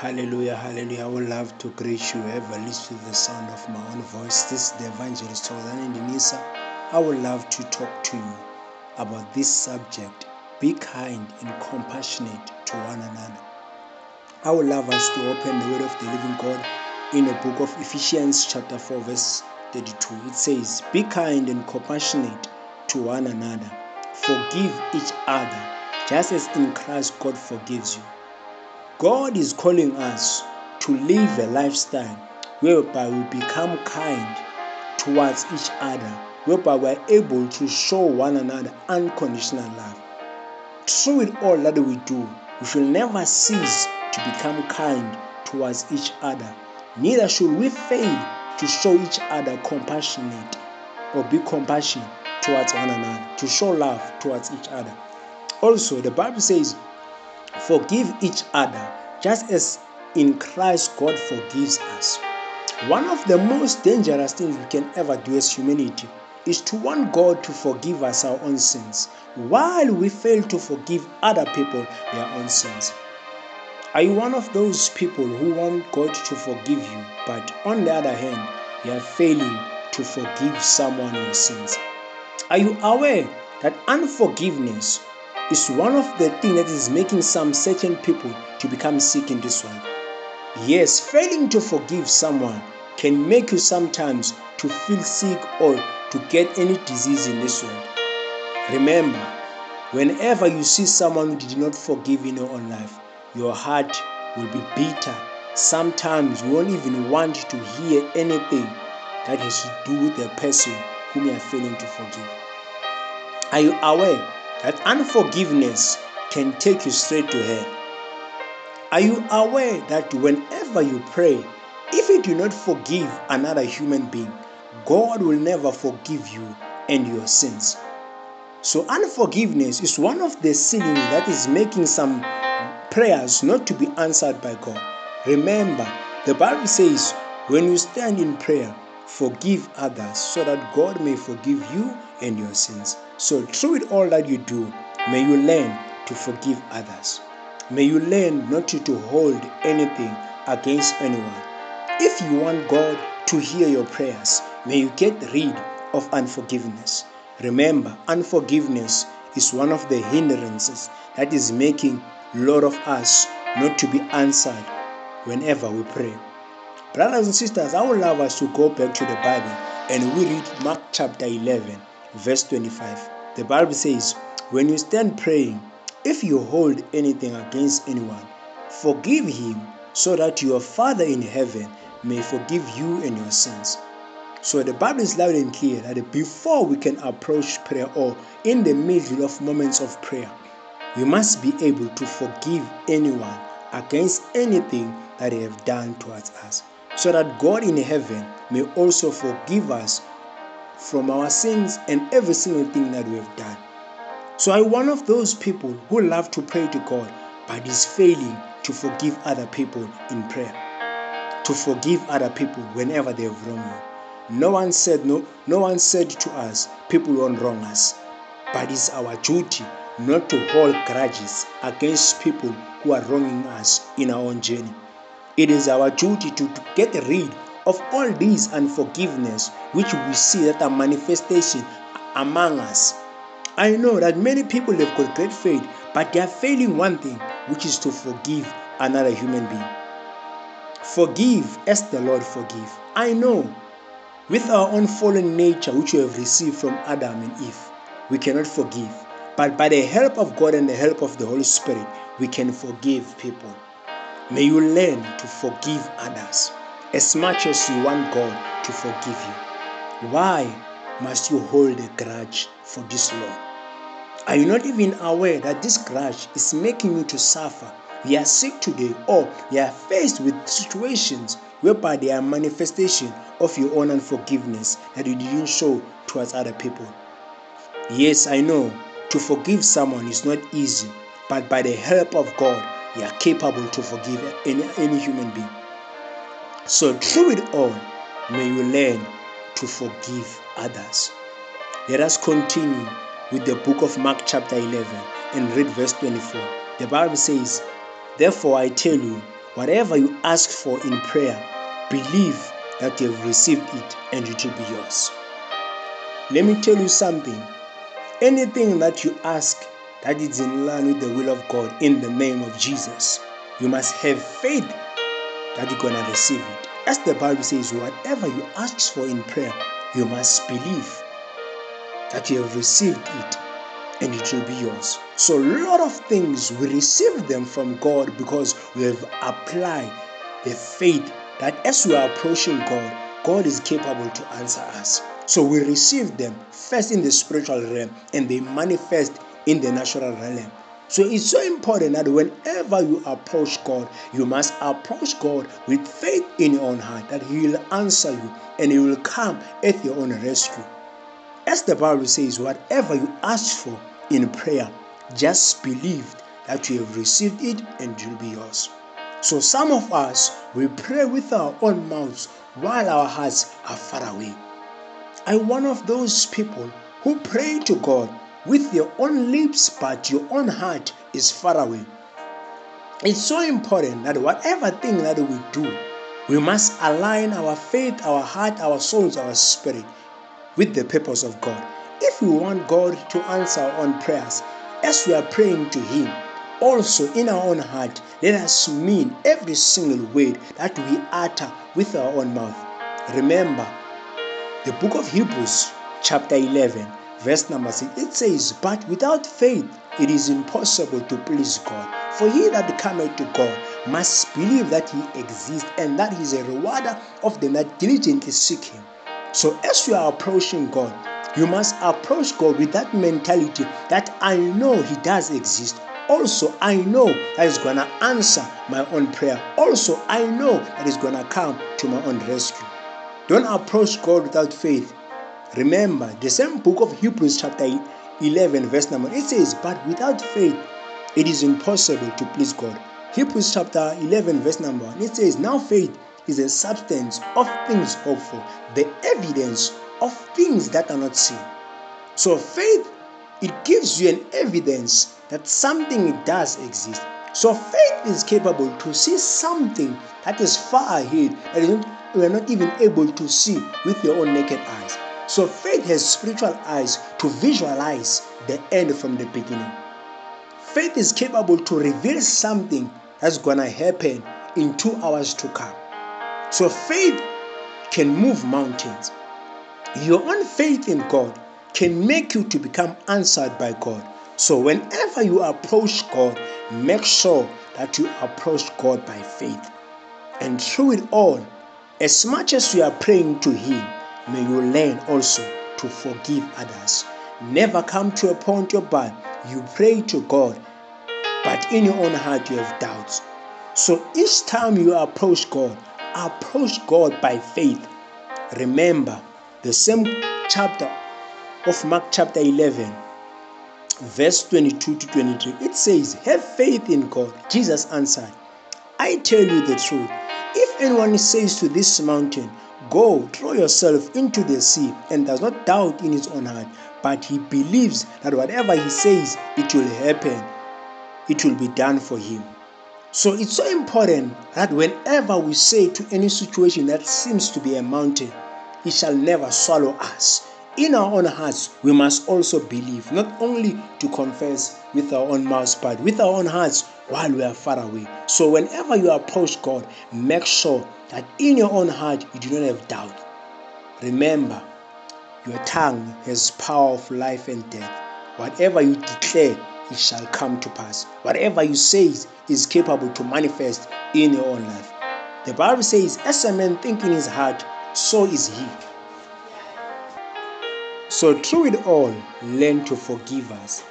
Hallelujah, hallelujah. I would love to greet you whoever listens to the sound of my own voice. This is the evangelist Tolani Denisa. I would love to talk to you about this subject. Be kind and compassionate to one another. I would love us to open the word of the living God in the book of Ephesians, chapter 4, verse 32. It says, Be kind and compassionate to one another. Forgive each other, just as in Christ God forgives you. God is calling us to live a lifestyle whereby we become kind towards each other, whereby we're able to show one another unconditional love. Through it all that we do, we should never cease to become kind towards each other. Neither should we fail to show each other compassionate or be compassionate towards one another, to show love towards each other. Also, the Bible says, Forgive each other, just as in Christ God forgives us. One of the most dangerous things we can ever do as humanity is to want God to forgive us our own sins while we fail to forgive other people their own sins. Are you one of those people who want God to forgive you, but on the other hand, you are failing to forgive someone your sins? Are you aware that unforgiveness is one of the things that is making some certain people to become sick in this world. Yes, failing to forgive someone can make you sometimes to feel sick or to get any disease in this world. Remember, whenever you see someone who did not forgive in your own life, your heart will be bitter. Sometimes you won't even want to hear anything that has to do with the person whom you are failing to forgive. Are you aware that unforgiveness can take you straight to hell. Are you aware that whenever you pray, if you do not forgive another human being, God will never forgive you and your sins? So, unforgiveness is one of the sins that is making some prayers not to be answered by God. Remember, the Bible says, when you stand in prayer, forgive others so that God may forgive you and your sins. So, through it all that you do, may you learn to forgive others. May you learn not to, to hold anything against anyone. If you want God to hear your prayers, may you get rid of unforgiveness. Remember, unforgiveness is one of the hindrances that is making a lot of us not to be answered whenever we pray. Brothers and sisters, I would love us to go back to the Bible and we read Mark chapter 11, verse 25. The Bible says, When you stand praying, if you hold anything against anyone, forgive him so that your Father in heaven may forgive you and your sins. So the Bible is loud and clear that before we can approach prayer or in the middle of moments of prayer, we must be able to forgive anyone against anything that they have done towards us so that God in heaven may also forgive us from our sins and every single thing that we have done. So I'm one of those people who love to pray to God, but is failing to forgive other people in prayer. To forgive other people whenever they have wronged you. No one said no, no one said to us, people won't wrong us. But it's our duty not to hold grudges against people who are wronging us in our own journey. It is our duty to, to get rid of all these unforgiveness which we see that are manifestation among us. I know that many people have got great faith, but they are failing one thing, which is to forgive another human being. Forgive as the Lord forgive. I know with our own fallen nature which we have received from Adam and Eve, we cannot forgive. But by the help of God and the help of the Holy Spirit, we can forgive people. May you learn to forgive others as much as you want God to forgive you. Why must you hold a grudge for this long? Are you not even aware that this grudge is making you to suffer? You are sick today, or you are faced with situations whereby there are manifestation of your own unforgiveness that you didn't show towards other people. Yes, I know to forgive someone is not easy, but by the help of God, you are capable to forgive any, any human being. So, through it all, may you learn to forgive others. Let us continue with the book of Mark, chapter 11, and read verse 24. The Bible says, Therefore, I tell you, whatever you ask for in prayer, believe that you have received it and it will be yours. Let me tell you something. Anything that you ask that is in line with the will of God in the name of Jesus, you must have faith that you're going to receive it. As the Bible says, whatever you ask for in prayer, you must believe that you have received it and it will be yours. So, a lot of things we receive them from God because we have applied the faith that as we are approaching God, God is capable to answer us. So, we receive them first in the spiritual realm and they manifest in the natural realm. So it's so important that whenever you approach God, you must approach God with faith in your own heart that He will answer you and He will come at your own rescue. As the Bible says, whatever you ask for in prayer, just believe that you have received it and it will be yours. So some of us we pray with our own mouths while our hearts are far away. I'm one of those people who pray to God with your own lips, but your own heart is far away. It's so important that whatever thing that we do, we must align our faith, our heart, our souls, our spirit with the purpose of God. If we want God to answer our own prayers, as we are praying to Him, also in our own heart, let us mean every single word that we utter with our own mouth. Remember, the book of Hebrews, chapter 11, verse number 6, it says, But without faith it is impossible to please God. For he that cometh to God must believe that he exists and that he is a rewarder of them that diligently seek him. So as you are approaching God, you must approach God with that mentality that I know he does exist. Also, I know that He's gonna answer my own prayer. Also, I know that He's gonna come to my own rescue. Don't approach God without faith Remember, the same book of Hebrews, chapter 11, verse number it says, But without faith it is impossible to please God. Hebrews chapter 11, verse number 1, it says, Now faith is a substance of things hoped for, the evidence of things that are not seen. So faith, it gives you an evidence that something does exist. So faith is capable to see something that is far ahead that you are not even able to see with your own naked eyes. So faith has spiritual eyes to visualize the end from the beginning. Faith is capable to reveal something that's gonna happen in two hours to come. So faith can move mountains. Your own faith in God can make you to become answered by God. So whenever you approach God, make sure that you approach God by faith. And through it all, as much as you are praying to Him, may you learn also to forgive others. Never come to a point whereby you pray to God, but in your own heart you have doubts. So each time you approach God, approach God by faith. Remember the same chapter of Mark, chapter 11, verse 22 to 23. It says, Have faith in God. Jesus answered, I tell you the truth. If anyone says to this mountain, Go, throw yourself into the sea, and does not doubt in his own heart, but he believes that whatever he says, it will happen, it will be done for him. So it's so important that whenever we say to any situation that seems to be a mountain, it shall never swallow us. In our own hearts, we must also believe, not only to confess with our own mouths, but with our own hearts while we are far away. So, whenever you approach God, make sure that in your own heart you do not have doubt. Remember, your tongue has power of life and death. Whatever you declare, it shall come to pass. Whatever you say is capable to manifest in your own life. The Bible says, As a man think in his heart, so is he. So, through it all, learn to forgive us.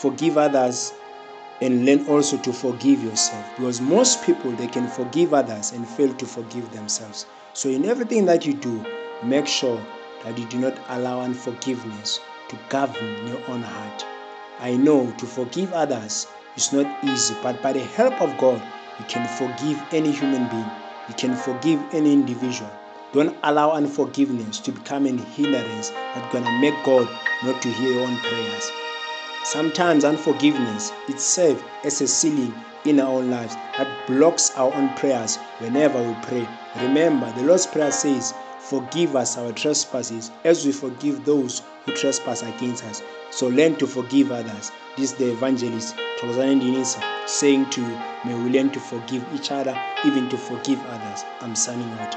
Forgive others and learn also to forgive yourself. Because most people they can forgive others and fail to forgive themselves. So in everything that you do make sure that you do not allow unforgiveness to govern your own heart. I know to forgive others is not easy but by the help of god you can forgive any human being. You can forgive any individual. Don't allow unforgiveness to become an hindrance that's going to make god not to hear your own prayers Sometimes unforgiveness itself as a ceiling in our own lives that blocks our own prayers whenever we pray. Remember, the Lord's Prayer says, Forgive us our trespasses as we forgive those who trespass against us. So learn to forgive others. This is the evangelist Thokozani Ndinisa saying to you, may we learn to forgive each other, even to forgive others. I'm signing out.